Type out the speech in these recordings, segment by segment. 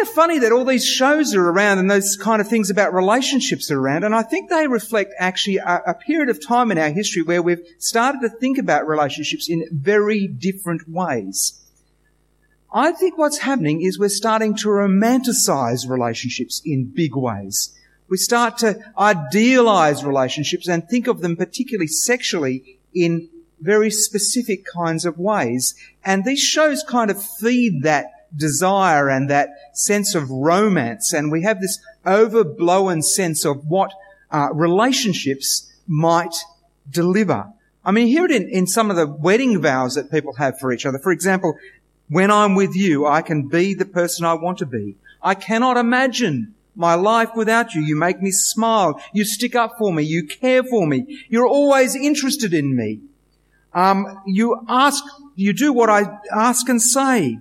Kind of funny that all these shows are around and those kind of things about relationships are around. And I think they reflect actually a, a, period of time in our history where we've started to think about relationships in very different ways. I think what's happening is we're starting to romanticize relationships in big ways. We start to idealize relationships and think of them particularly sexually in very specific kinds of ways. And these shows kind of feed that desire and that sense of romance. And we have this overblown sense of what uh, relationships might deliver. I mean, hear it in, in some of the wedding vows that people have for each other. For example, when I'm with you, I can be the person I want to be. I cannot imagine my life without you. You make me smile. You stick up for me. You care for me. You're always interested in me. Um, you ask, you do what I ask and say.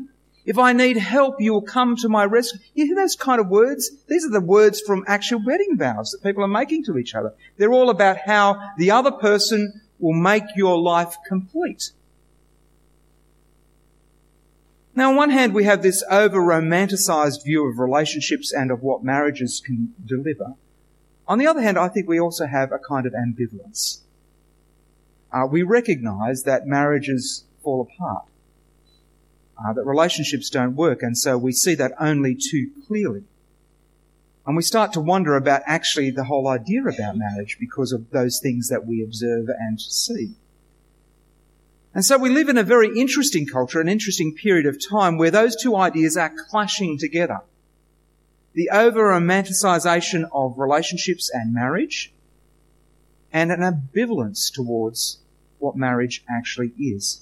If I need help, you will come to my rescue. You hear those kind of words? These are the words from actual wedding vows that people are making to each other. They're all about how the other person will make your life complete. Now, on one hand, we have this over romanticized view of relationships and of what marriages can deliver. On the other hand, I think we also have a kind of ambivalence. Uh, we recognize that marriages fall apart uh, that relationships don't work, and so we see that only too clearly. And we start to wonder about actually the whole idea about marriage because of those things that we observe and see. And so we live in a very interesting culture, an interesting period of time where those two ideas are clashing together. The over romanticization of relationships and marriage, and an ambivalence towards what marriage actually is.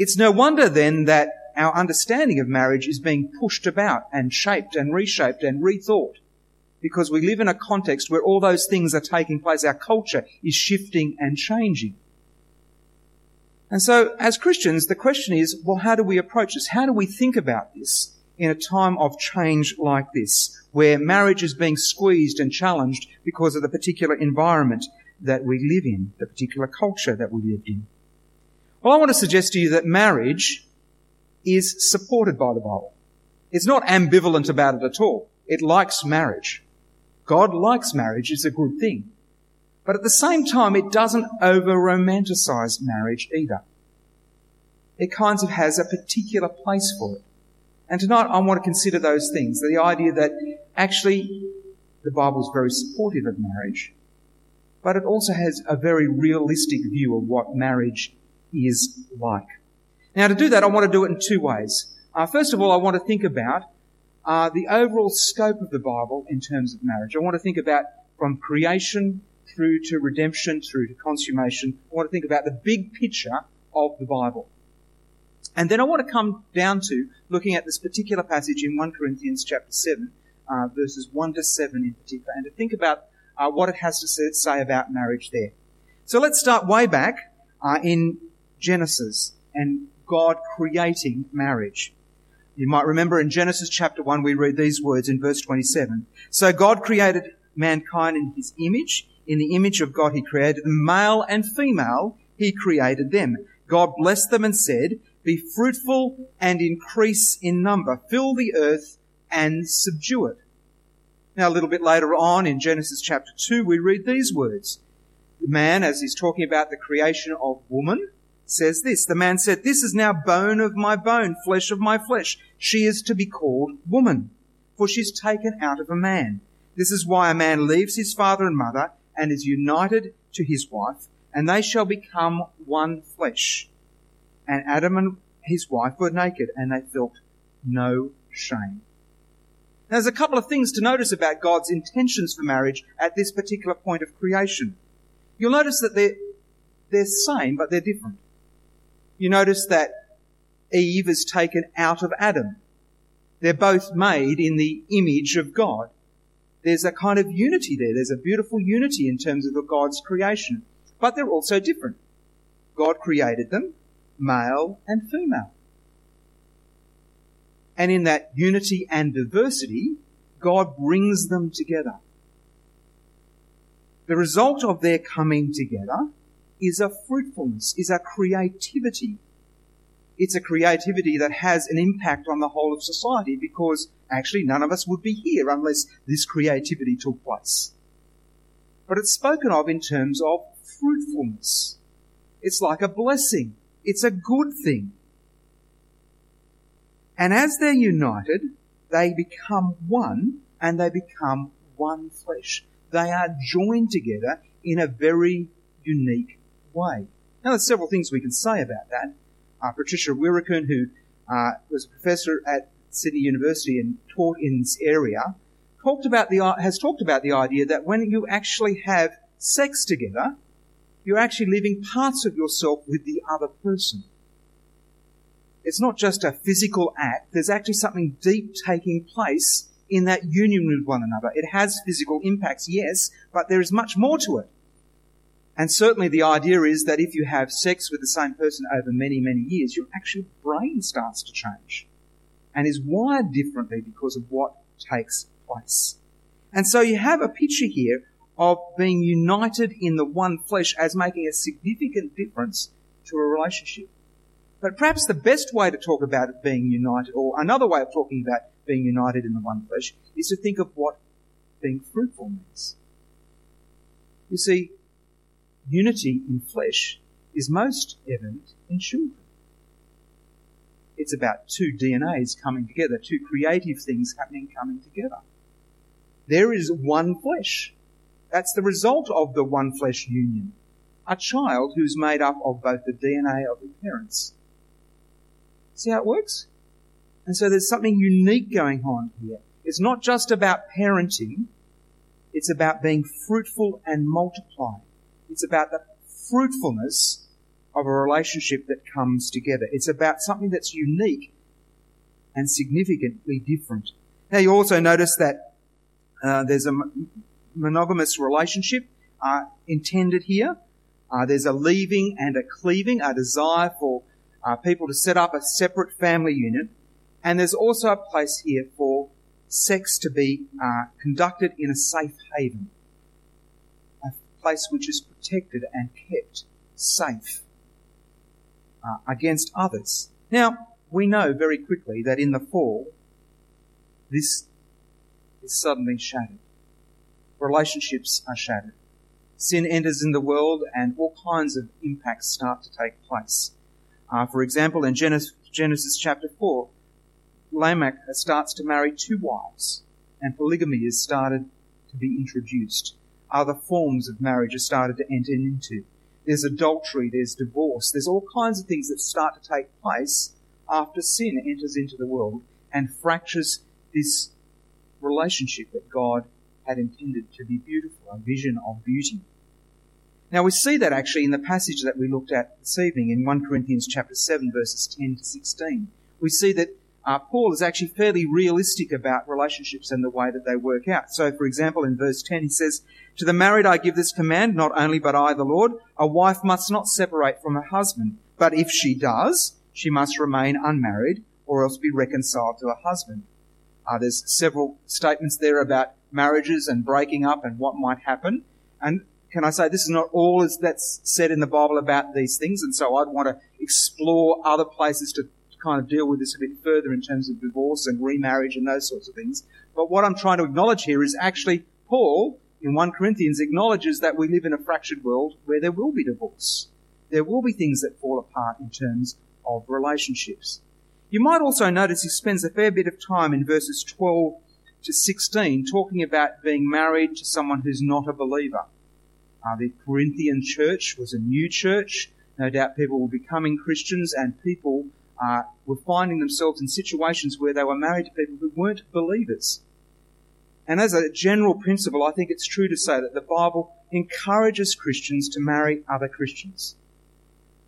It's no wonder then that our understanding of marriage is being pushed about and shaped and reshaped and rethought because we live in a context where all those things are taking place. Our culture is shifting and changing. And so, as Christians, the question is, well, how do we approach this? How do we think about this in a time of change like this, where marriage is being squeezed and challenged because of the particular environment that we live in, the particular culture that we live in? Well, I want to suggest to you that marriage is supported by the Bible. It's not ambivalent about it at all. It likes marriage. God likes marriage. It's a good thing. But at the same time, it doesn't over romanticize marriage either. It kind of has a particular place for it. And tonight I want to consider those things. The idea that actually the Bible is very supportive of marriage, but it also has a very realistic view of what marriage is like. Now, to do that, I want to do it in two ways. Uh, first of all, I want to think about uh, the overall scope of the Bible in terms of marriage. I want to think about from creation through to redemption, through to consummation. I want to think about the big picture of the Bible. And then I want to come down to looking at this particular passage in 1 Corinthians chapter 7, uh, verses 1 to 7 in particular, and to think about uh, what it has to say about marriage there. So let's start way back uh, in Genesis and God creating marriage. You might remember in Genesis chapter 1 we read these words in verse 27. So God created mankind in his image. In the image of God he created them. Male and female he created them. God blessed them and said, Be fruitful and increase in number. Fill the earth and subdue it. Now a little bit later on in Genesis chapter 2 we read these words. The man, as he's talking about the creation of woman, says this. The man said, This is now bone of my bone, flesh of my flesh. She is to be called woman, for she's taken out of a man. This is why a man leaves his father and mother and is united to his wife, and they shall become one flesh. And Adam and his wife were naked, and they felt no shame. Now, there's a couple of things to notice about God's intentions for marriage at this particular point of creation. You'll notice that they're, they're same, but they're different you notice that Eve is taken out of Adam. They're both made in the image of God. there's a kind of unity there. There's a beautiful unity in terms of God's creation. But they're also different. God created them, male and female. And in that unity and diversity, God brings them together. The result of their coming together is a fruitfulness, is a creativity. It's a creativity that has an impact on the whole of society because actually none of us would be here unless this creativity took place. But it's spoken of in terms of fruitfulness. It's like a blessing. It's a good thing. And as they're united, they become one and they become one flesh. They are joined together in a very unique way. Now, there's several things we can say about that. Uh, Patricia Weerakoon, who uh, was a professor at Sydney University and taught in this area, talked about the, has talked about the idea that when you actually have sex together, you're actually leaving parts of yourself with the other person. It's not just a physical act, there's actually something deep taking place in that union with one another. It has physical impacts, yes, but there is much more to it. And certainly the idea is that if you have sex with the same person over many, many years, your actual brain starts to change and is wired differently because of what takes place. And so you have a picture here of being united in the one flesh as making a significant difference to a relationship. But perhaps the best way to talk about it being united, or another way of talking about being united in the one flesh, is to think of what being fruitful means. You see, unity in flesh is most evident in children. It's about two DNAs coming together, two creative things happening, coming together. There is one flesh. That's the result of the one flesh union. A child who's made up of both the DNA of the parents See how it works? And so there's something unique going on here. It's not just about parenting. It's about being fruitful and multiplying. It's about the fruitfulness of a relationship that comes together. It's about something that's unique and significantly different. Now you also notice that uh, there's a monogamous relationship uh, intended here. Uh, there's a leaving and a cleaving, a desire for uh, people to set up a separate family unit. And there's also a place here for sex to be uh, conducted in a safe haven, place which is protected and kept safe uh, against others. Now, we know very quickly that in the fall, this is suddenly shattered. Relationships are shattered. Sin enters in the world and all kinds of impacts start to take place. Uh, for example, in Genesis, Genesis chapter 4, Lamech starts to marry two wives, and polygamy is started to be introduced. Other forms of marriage are started to enter into. There's adultery, there's divorce, there's all kinds of things that start to take place after sin enters into the world and fractures this relationship that God had intended to be beautiful, a vision of beauty. Now we see that actually in the passage that we looked at this evening in 1 Corinthians chapter 7 verses 10 to 16. We see that uh, Paul is actually fairly realistic about relationships and the way that they work out. So for example in verse 10 he says, To the married I give this command, not only but I the Lord, a wife must not separate from her husband, but if she does, she must remain unmarried or else be reconciled to her husband. Uh, there's several statements there about marriages and breaking up and what might happen. And can I say this is not all that's said in the Bible about these things, and so I'd want to explore other places to kind of deal with this a bit further in terms of divorce and remarriage and those sorts of things. But what I'm trying to acknowledge here is actually Paul in 1 Corinthians acknowledges that we live in a fractured world where there will be divorce. There will be things that fall apart in terms of relationships. You might also notice he spends a fair bit of time in verses 12 to 16 talking about being married to someone who's not a believer. Uh, the Corinthian church was a new church. No doubt people were becoming Christians and people uh, were finding themselves in situations where they were married to people who weren't believers. And as a general principle, I think it's true to say that the Bible encourages Christians to marry other Christians.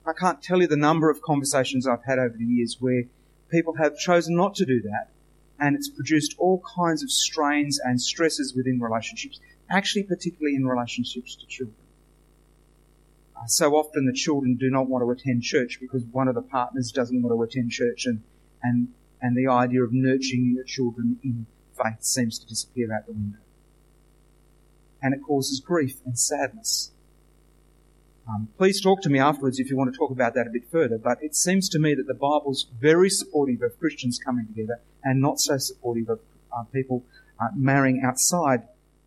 I can't tell you the number of conversations I've had over the years where people have chosen not to do that and it's produced all kinds of strains and stresses within relationships, actually, particularly in relationships to children. So often the children do not want to attend church because one of the partners doesn't want to attend church and, and, and the idea of nurturing your children in faith seems to disappear out the window. And it causes grief and sadness. Um, please talk to me afterwards if you want to talk about that a bit further, but it seems to me that the Bible's very supportive of Christians coming together and not so supportive of uh, people uh, marrying outside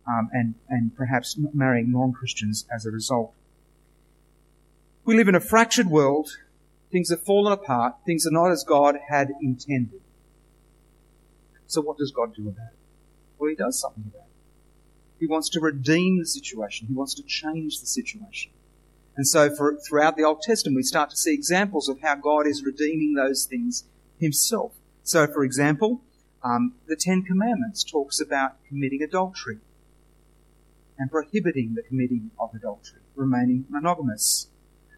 um, and, and perhaps marrying non-Christians as a result. We live in a fractured world. Things have fallen apart. Things are not as God had intended. So what does God do about it? Well, He does something about it. He wants to redeem the situation. He wants to change the situation. And so for, throughout the Old Testament, we start to see examples of how God is redeeming those things himself. So, for example, um, the Ten Commandments talks about committing adultery and prohibiting the committing of adultery, remaining monogamous.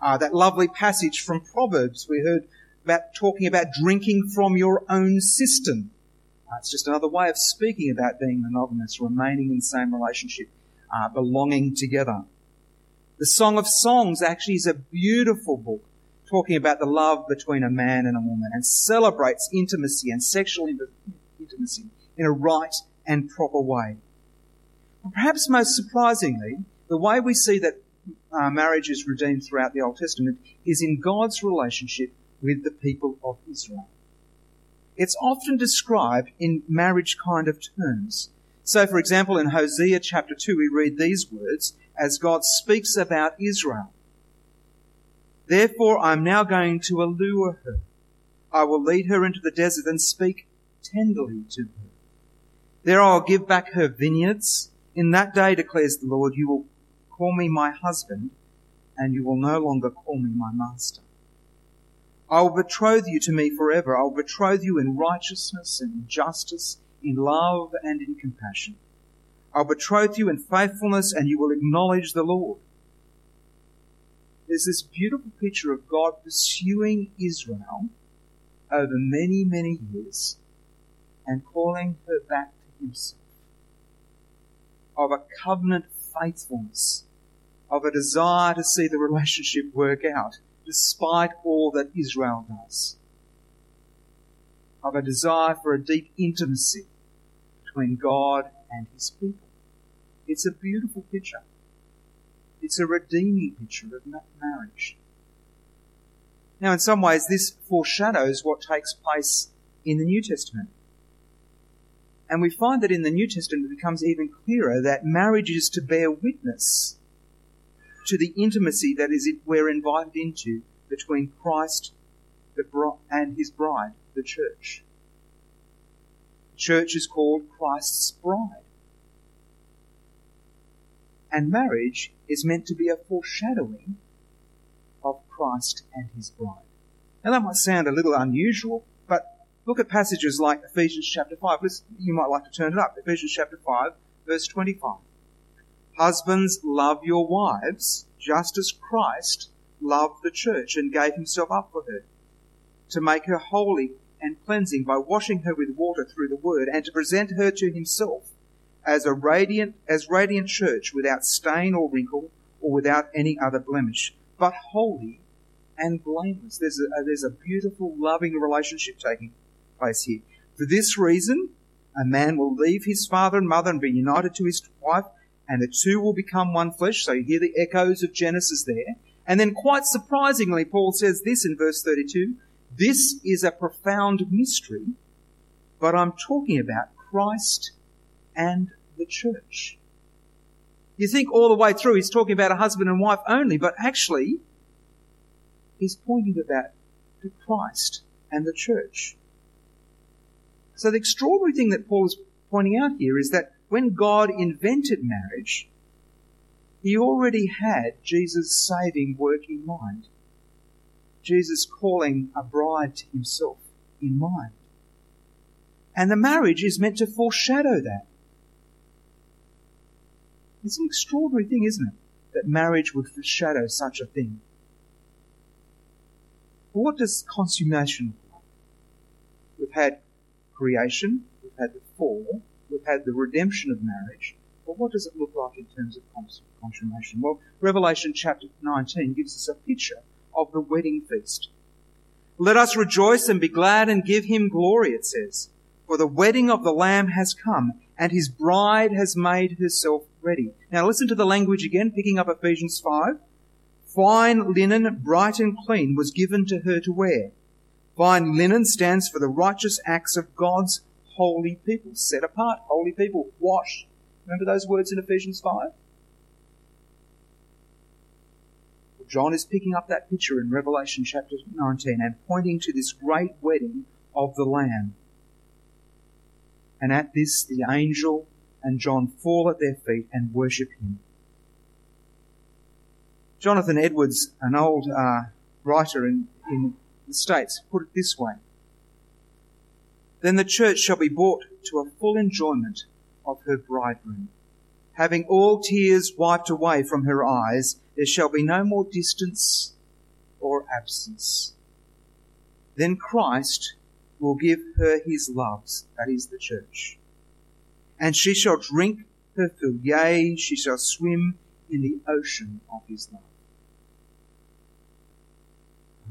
Uh, that lovely passage from Proverbs we heard about talking about drinking from your own cistern. Uh, it's just another way of speaking about being monogamous, remaining in the same relationship, uh, belonging together. The Song of Songs actually is a beautiful book talking about the love between a man and a woman and celebrates intimacy and sexual intimacy in a right and proper way. Perhaps most surprisingly, the way we see that uh, marriage is redeemed throughout the Old Testament is in God's relationship with the people of Israel. It's often described in marriage kind of terms. So, for example, in Hosea chapter 2, we read these words as God speaks about Israel. Therefore, I'm now going to allure her. I will lead her into the desert and speak tenderly to her. There I will give back her vineyards. In that day, declares the Lord, you will call me my husband, and you will no longer call me my master. I will betroth you to me forever. I will betroth you in righteousness and in justice, in love and in compassion. I'll betroth you in faithfulness and you will acknowledge the Lord. There's this beautiful picture of God pursuing Israel over many, many years and calling her back to himself. Of a covenant faithfulness, of a desire to see the relationship work out despite all that Israel does, of a desire for a deep intimacy between God and his people. It's a beautiful picture. It's a redeeming picture of marriage. Now, in some ways, this foreshadows what takes place in the New Testament. And we find that in the New Testament it becomes even clearer that marriage is to bear witness to the intimacy that is we're invited into between Christ and his bride, the church The church is called Christ's bride. And marriage is meant to be a foreshadowing of Christ and his bride. Now that might sound a little unusual, but look at passages like Ephesians chapter 5. You might like to turn it up. Ephesians chapter 5, verse 25. Husbands, love your wives, just as Christ loved the church and gave himself up for her, to make her holy and cleansing by washing her with water through the word and to present her to himself as a radiant, as radiant church without stain or wrinkle or without any other blemish, but holy and blameless. There's a, there's a beautiful, loving relationship taking place here. For this reason, a man will leave his father and mother and be united to his wife, and the two will become one flesh. So you hear the echoes of Genesis there. And then quite surprisingly, Paul says this in verse 32, this is a profound mystery, but I'm talking about Christ and the church. You think all the way through he's talking about a husband and wife only, but actually he's pointing about to Christ and the church. So the extraordinary thing that Paul is pointing out here is that when God invented marriage, he already had Jesus' saving work in mind. Jesus calling a bride to himself in mind. And the marriage is meant to foreshadow that. It's an extraordinary thing, isn't it? That marriage would foreshadow such a thing. But what does consummation look like? We've had creation, we've had the fall, had the redemption of marriage, but what does it look like in terms of consummation? Well, Revelation chapter 19 gives us a picture of the wedding feast. Let us rejoice and be glad and give him glory, it says. For the wedding of the Lamb has come, and his bride has made herself ready. Now listen to the language again, picking up Ephesians 5. Fine linen, bright and clean, was given to her to wear. Fine linen stands for the righteous acts of God's holy people, set apart, holy people, washed. Remember those words in Ephesians 5? John is picking up that picture in Revelation chapter 19 and pointing to this great wedding of the Lamb. And at this, the angel and John fall at their feet and worship him. Jonathan Edwards, an old uh, writer in, in the States, put it this way. Then the church shall be brought to a full enjoyment of her bridegroom. Having all tears wiped away from her eyes, there shall be no more distance or absence. Then Christ will give her his loves, that is the church. And she shall drink her fill, yea, she shall swim in the ocean of his love.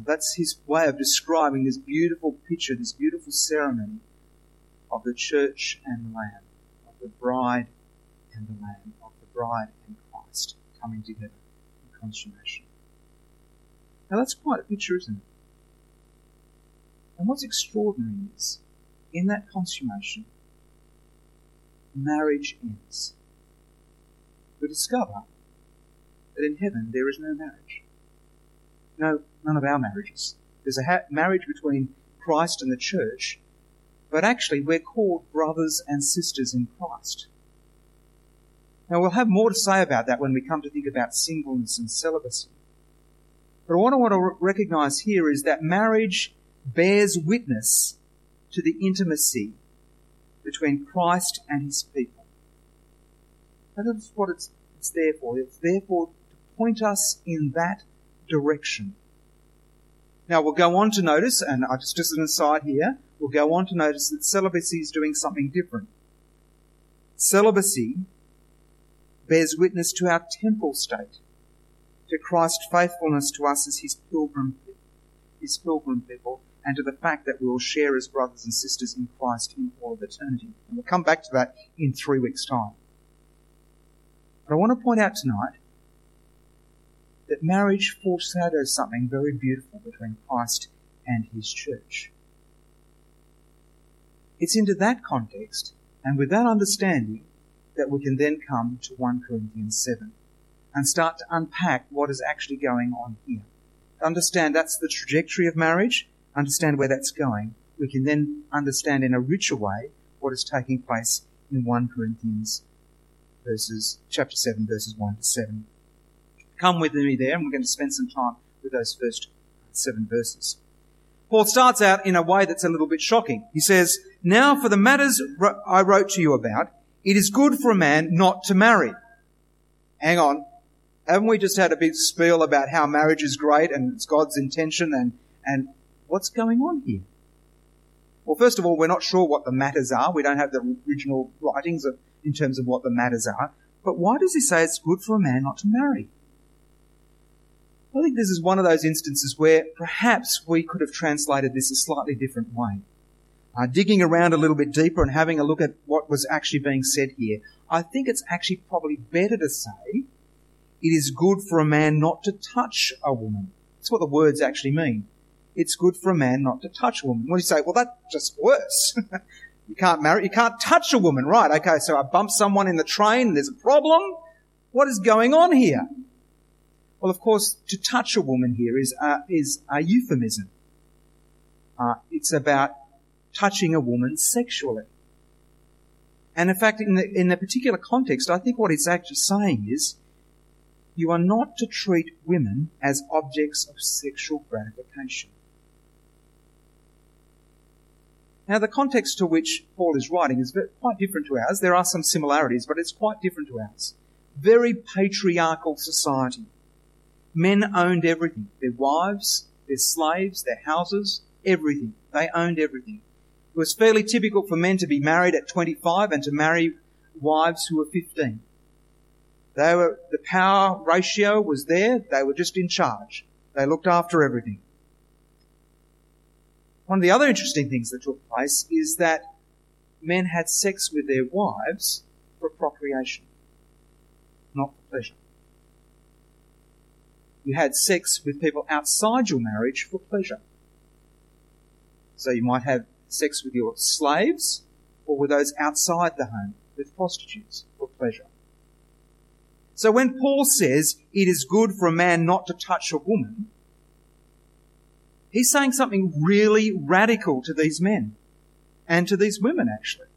That's his way of describing this beautiful picture, this beautiful ceremony of the church and the lamb, of the bride and the lamb, of the bride and Christ coming together in consummation. Now that's quite a picture, isn't it? And what's extraordinary is, in that consummation, marriage ends. We discover that in heaven there is no marriage. No, none of our marriages. There's a ha- marriage between Christ and the church, but actually we're called brothers and sisters in Christ. Now we'll have more to say about that when we come to think about singleness and celibacy. But what I want to recognize here is that marriage bears witness to the intimacy between Christ and his people. And that's what it's, it's there for. It's there for to point us in that direction. Now we'll go on to notice, and I just as an aside here, we'll go on to notice that celibacy is doing something different. Celibacy bears witness to our temporal state, to Christ's faithfulness to us as his pilgrim, his pilgrim people, and to the fact that we will share as brothers and sisters in Christ in all of eternity. And we'll come back to that in three weeks' time. But I want to point out tonight that marriage foreshadows something very beautiful between Christ and his church. It's into that context and with that understanding that we can then come to 1 Corinthians 7 and start to unpack what is actually going on here. understand that's the trajectory of marriage understand where that's going, we can then understand in a richer way what is taking place in 1 Corinthians verses, chapter 7 verses 1 to 7. Come with me there and we're going to spend some time with those first seven verses. Paul starts out in a way that's a little bit shocking. He says, Now for the matters I wrote to you about, it is good for a man not to marry. Hang on. Haven't we just had a big spiel about how marriage is great and it's God's intention and, and what's going on here? Well, first of all, we're not sure what the matters are. We don't have the original writings of, in terms of what the matters are. But why does he say it's good for a man not to marry? I think this is one of those instances where perhaps we could have translated this a slightly different way. Uh, digging around a little bit deeper and having a look at what was actually being said here, I think it's actually probably better to say it is good for a man not to touch a woman. That's what the words actually mean it's good for a man not to touch a woman. Do you say? Well, that's just worse. you can't marry, you can't touch a woman, right? Okay, so I bump someone in the train, there's a problem. What is going on here? Well, of course, to touch a woman here is a, is a euphemism. Uh, it's about touching a woman sexually. And in fact, in the, in the particular context, I think what it's actually saying is, you are not to treat women as objects of sexual gratification. Now, the context to which Paul is writing is quite different to ours. There are some similarities, but it's quite different to ours. Very patriarchal society. Men owned everything. Their wives, their slaves, their houses, everything. They owned everything. It was fairly typical for men to be married at 25 and to marry wives who were 15. They were, the power ratio was there. They were just in charge. They looked after everything. One of the other interesting things that took place is that men had sex with their wives for procreation, not for pleasure. You had sex with people outside your marriage for pleasure. So you might have sex with your slaves or with those outside the home, with prostitutes for pleasure. So when Paul says it is good for a man not to touch a woman, he's saying something really radical to these men and to these women actually.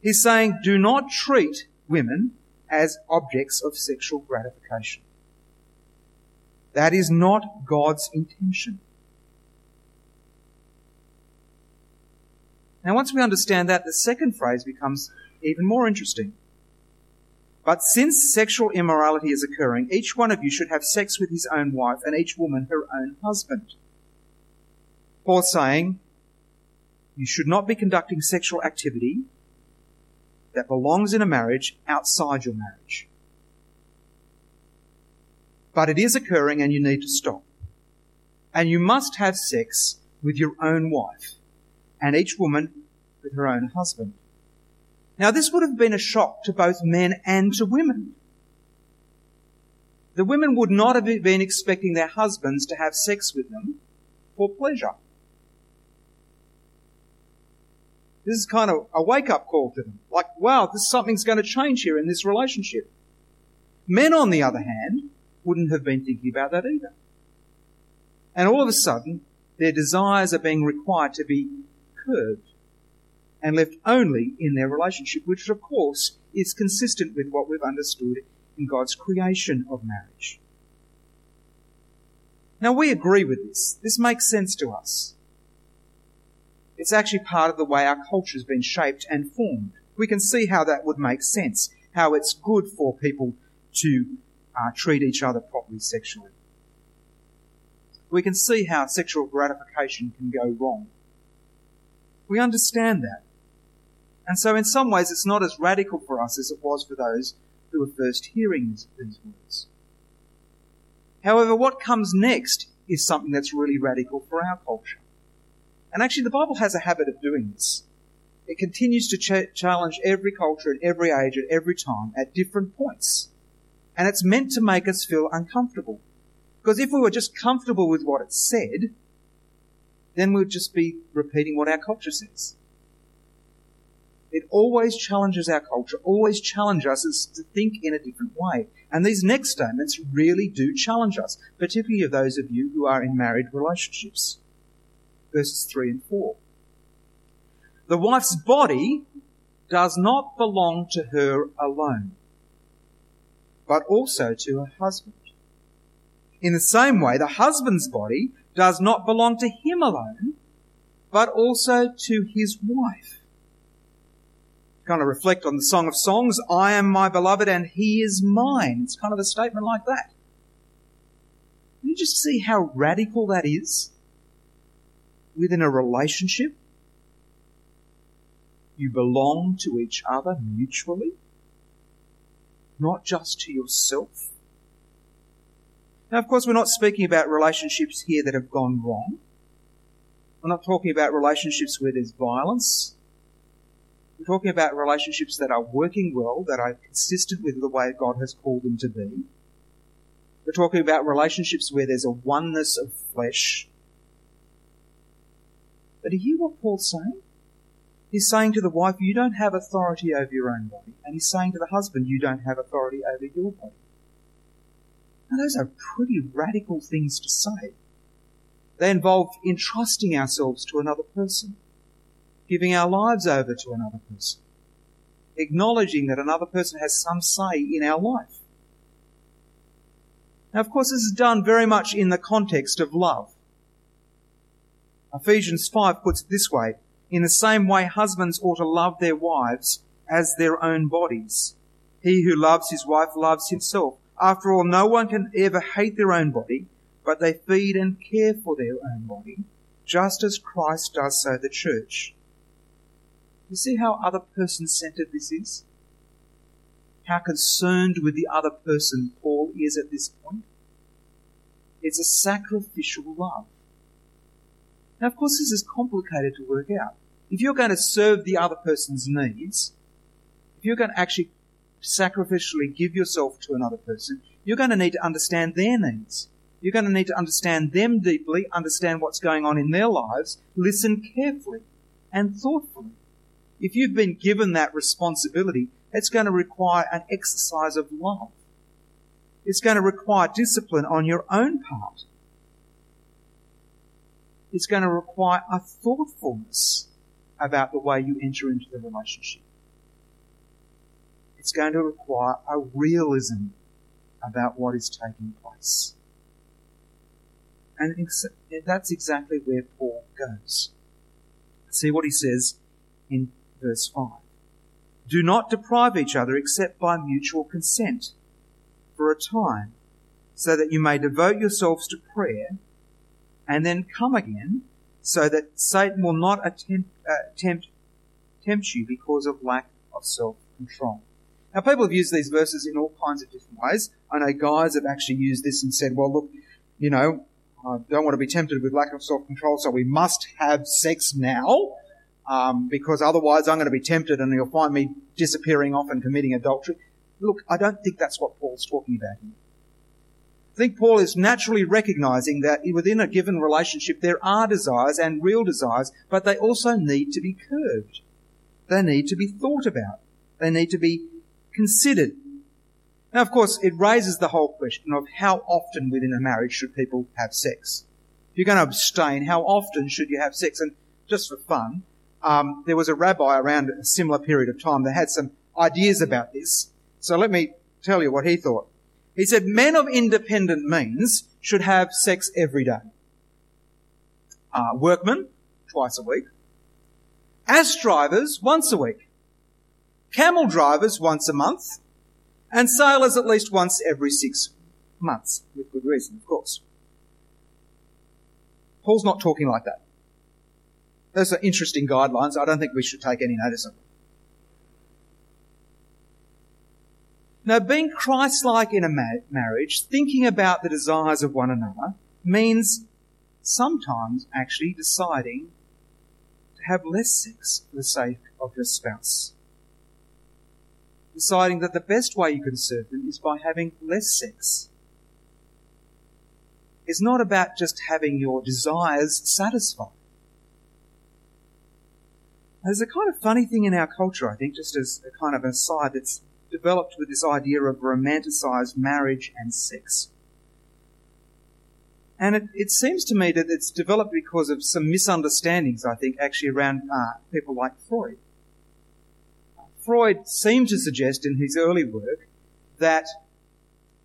He's saying do not treat women as objects of sexual gratification. That is not God's intention. Now, once we understand that, the second phrase becomes even more interesting. But since sexual immorality is occurring, each one of you should have sex with his own wife and each woman her own husband. Paul's saying, you should not be conducting sexual activity that belongs in a marriage outside your marriage. But it is occurring and you need to stop. And you must have sex with your own wife and each woman with her own husband. Now this would have been a shock to both men and to women. The women would not have been expecting their husbands to have sex with them for pleasure. This is kind of a wake up call to them. Like, wow, this something's going to change here in this relationship. Men, on the other hand, wouldn't have been thinking about that either. And all of a sudden, their desires are being required to be curbed and left only in their relationship, which of course is consistent with what we've understood in God's creation of marriage. Now we agree with this. This makes sense to us. It's actually part of the way our culture has been shaped and formed. We can see how that would make sense, how it's good for people to uh, treat each other properly sexually. We can see how sexual gratification can go wrong. We understand that. And so in some ways it's not as radical for us as it was for those who were first hearing these, these words. However, what comes next is something that's really radical for our culture. And actually the Bible has a habit of doing this. It continues to ch- challenge every culture at every age at every time at different points. And it's meant to make us feel uncomfortable. Because if we were just comfortable with what it said, then we'd just be repeating what our culture says. It always challenges our culture, always challenges us to think in a different way. And these next statements really do challenge us, particularly of those of you who are in married relationships. Verses 3 and 4. The wife's body does not belong to her alone, but also to her husband. In the same way, the husband's body does not belong to him alone, but also to his wife kind of reflect on the Song of Songs, I am my beloved and he is mine. It's kind of a statement like that. You just see how radical that is within a relationship? You belong to each other mutually, not just to yourself. Now, of course, we're not speaking about relationships here that have gone wrong. We're not talking about relationships where there's violence we're talking about relationships that are working well, that are consistent with the way God has called them to be. We're talking about relationships where there's a oneness of flesh. But do you hear what Paul's saying? He's saying to the wife, you don't have authority over your own body. And he's saying to the husband, you don't have authority over your body. Now those are pretty radical things to say. They involve entrusting ourselves to another person giving our lives over to another person, acknowledging that another person has some say in our life. Now, of course, this is done very much in the context of love. Ephesians 5 puts it this way In the same way, husbands ought to love their wives as their own bodies. He who loves his wife loves himself. After all, no one can ever hate their own body, but they feed and care for their own body just as Christ does so the church. You see how other person centered this is? How concerned with the other person Paul is at this point? It's a sacrificial love. Now, of course, this is complicated to work out. If you're going to serve the other person's needs, if you're going to actually sacrificially give yourself to another person, you're going to need to understand their needs. You're going to need to understand them deeply, understand what's going on in their lives, listen carefully and thoughtfully. If you've been given that responsibility, it's going to require an exercise of love. It's going to require discipline on your own part. It's going to require a thoughtfulness about the way you enter into the relationship. It's going to require a realism about what is taking place. And that's exactly where Paul goes. See what he says in verse 5. Do not deprive each other except by mutual consent for a time, so that you may devote yourselves to prayer and then come again, so that Satan will not attempt, uh, tempt, tempt you because of lack of self control. Now, people have used these verses in all kinds of different ways. I know guys have actually used this and said, well, look, you know, I don't want to be tempted with lack of self-control, so we must have sex now, um, because otherwise I'm going to be tempted and you'll find me disappearing off and committing adultery. Look, I don't think that's what Paul's talking about here. I think Paul is naturally recognizing that within a given relationship there are desires and real desires, but they also need to be curbed. They need to be thought about. They need to be considered. Now, of course, it raises the whole question of how often within a marriage should people have sex? If you're going to abstain, how often should you have sex? And just for fun, um, there was a rabbi around a similar period of time that had some ideas about this. So let me tell you what he thought. He said men of independent means should have sex every day. Uh, workmen, twice a week. As drivers, once a week camel drivers once a month, and sailors at least once every six months, with good reason, of course. Paul's not talking like that. Those are interesting guidelines. I don't think we should take any notice of them. Now, being Christ-like in a ma- marriage, thinking about the desires of one another, means sometimes actually deciding to have less sex for the sake of your spouse deciding that the best way you can serve them is by having less sex. It's not about just having your desires satisfied. There's a kind of funny thing in our culture, I think, just as a kind of aside, that's developed with this idea of romanticized marriage and sex. And it, it, seems to me that it's developed because of some misunderstandings, I think, actually around uh, people like Freud. Freud seemed to suggest in his early work that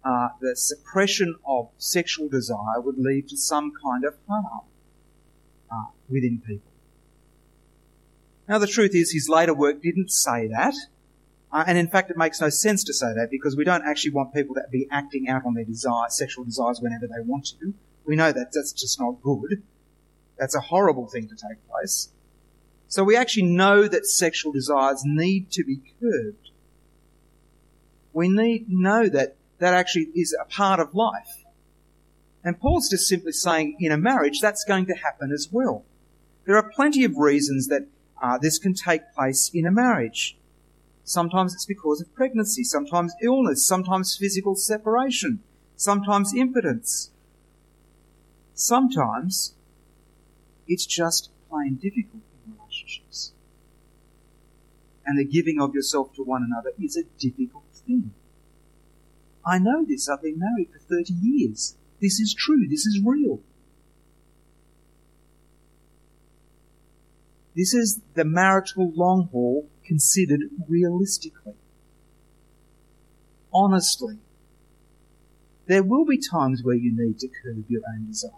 uh, the suppression of sexual desire would lead to some kind of harm uh, within people. Now, the truth is, his later work didn't say that. Uh, and in fact, it makes no sense to say that because we don't actually want people to be acting out on their desire, sexual desires whenever they want to. We know that that's just not good. That's a horrible thing to take place. So we actually know that sexual desires need to be curbed. We need know that that actually is a part of life. And Paul's just simply saying in a marriage that's going to happen as well. There are plenty of reasons that uh, this can take place in a marriage. Sometimes it's because of pregnancy, sometimes illness, sometimes physical separation, sometimes impotence. Sometimes it's just plain difficult in relationships. And the giving of yourself to one another is a difficult thing. I know this. I've been married for 30 years. This is true. This is real. This is the marital long haul considered realistically. Honestly. There will be times where you need to curb your own desire.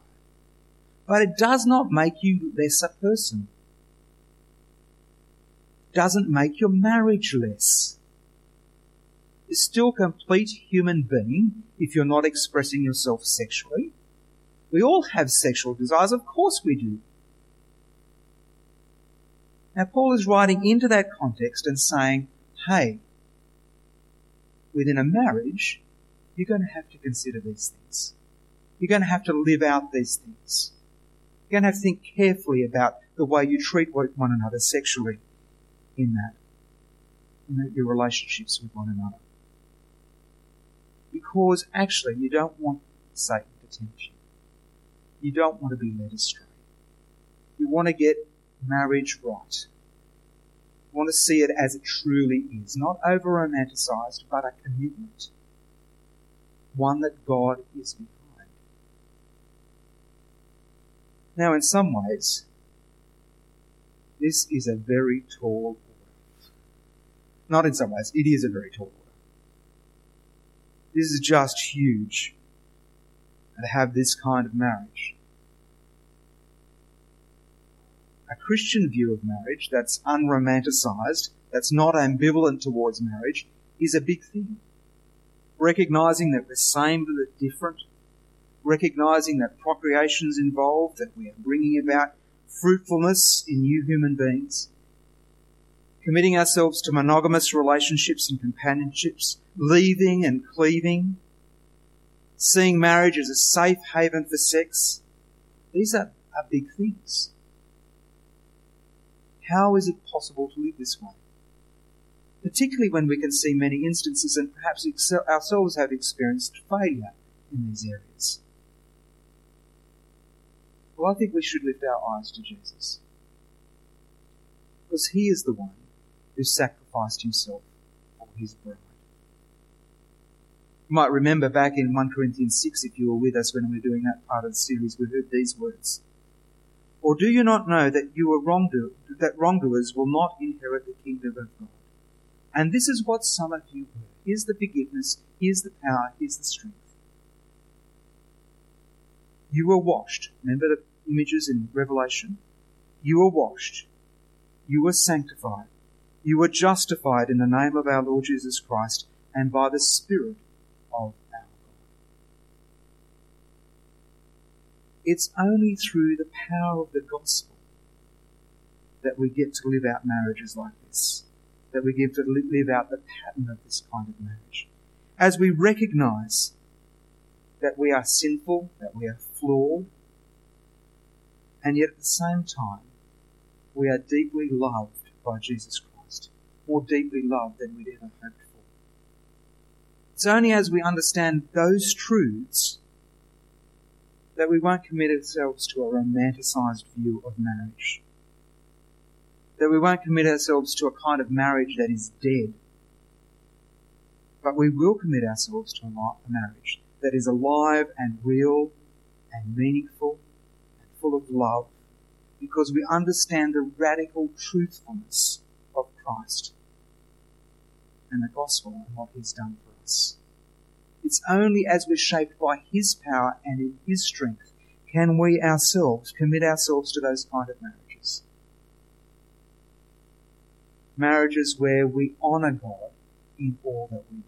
But it does not make you less a person doesn't make your marriage less. You're still a complete human being if you're not expressing yourself sexually. We all have sexual desires, of course we do. Now, Paul is writing into that context and saying, hey, within a marriage, you're going to have to consider these things. You're going to have to live out these things. You're going to have to think carefully about the way you treat one another sexually in that, in your relationships with one another. Because actually, you don't want Satan to tempt you. You don't want to be led astray. You want to get marriage right. Want to see it as it truly is, not over romanticized, but a commitment. One that God is behind. Now, in some ways, this is a very tall order. Not in some ways, it is a very tall order. This is just huge to have this kind of marriage. A Christian view of marriage that's unromanticized, that's not ambivalent towards marriage, is a big thing. Recognizing that we're same but different, recognizing that procreation's involved, that we are bringing about fruitfulness in new human beings, committing ourselves to monogamous relationships and companionships, leaving and cleaving, seeing marriage as a safe haven for sex. These are, are big things. How is it possible to live this way? Particularly when we can see many instances and perhaps ourselves have experienced failure in these areas. Well, I think we should lift our eyes to Jesus. Because he is the one who sacrificed himself for his bride. You might remember back in 1 Corinthians 6, if you were with us when we were doing that part of the series, we heard these words. Or do you not know that you are wrongdo- that wrongdoers will not inherit the kingdom of God? And this is what some of you were. Here's the forgiveness, here's the power, here's the strength. You were washed. Remember the images in Revelation? You were washed. You were sanctified. You were justified in the name of our Lord Jesus Christ and by the Spirit of our God. It's only through the power of the gospel that we get to live out marriages like this, that we get to live out the pattern of this kind of marriage. As we recognize that we are sinful, that we are flawed, and yet at the same time, we are deeply loved by Jesus Christ, more deeply loved than we'd ever hoped for. it's only as we understand those truths that we won't commit ourselves to a romanticized view of marriage. That we won't commit ourselves to a kind of marriage that is dead. But we will commit ourselves to a marriage that is alive and real and meaningful and full of love because we understand the radical truthfulness of Christ and the gospel and what he's done for us. It's only as we're shaped by His power and in His strength can we ourselves commit ourselves to those kind of marriages. Marriages where we honour God in all that we do.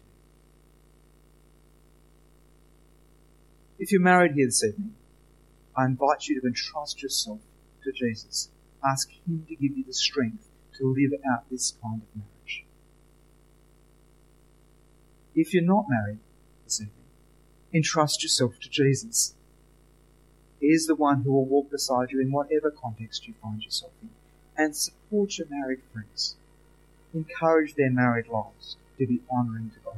If you're married here this evening, I invite you to entrust yourself to Jesus. Ask Him to give you the strength to live out this kind of marriage. If you're not married entrust yourself to Jesus. He is the one who will walk beside you in whatever context you find yourself in and support your married friends. Encourage their married lives to be honouring to God.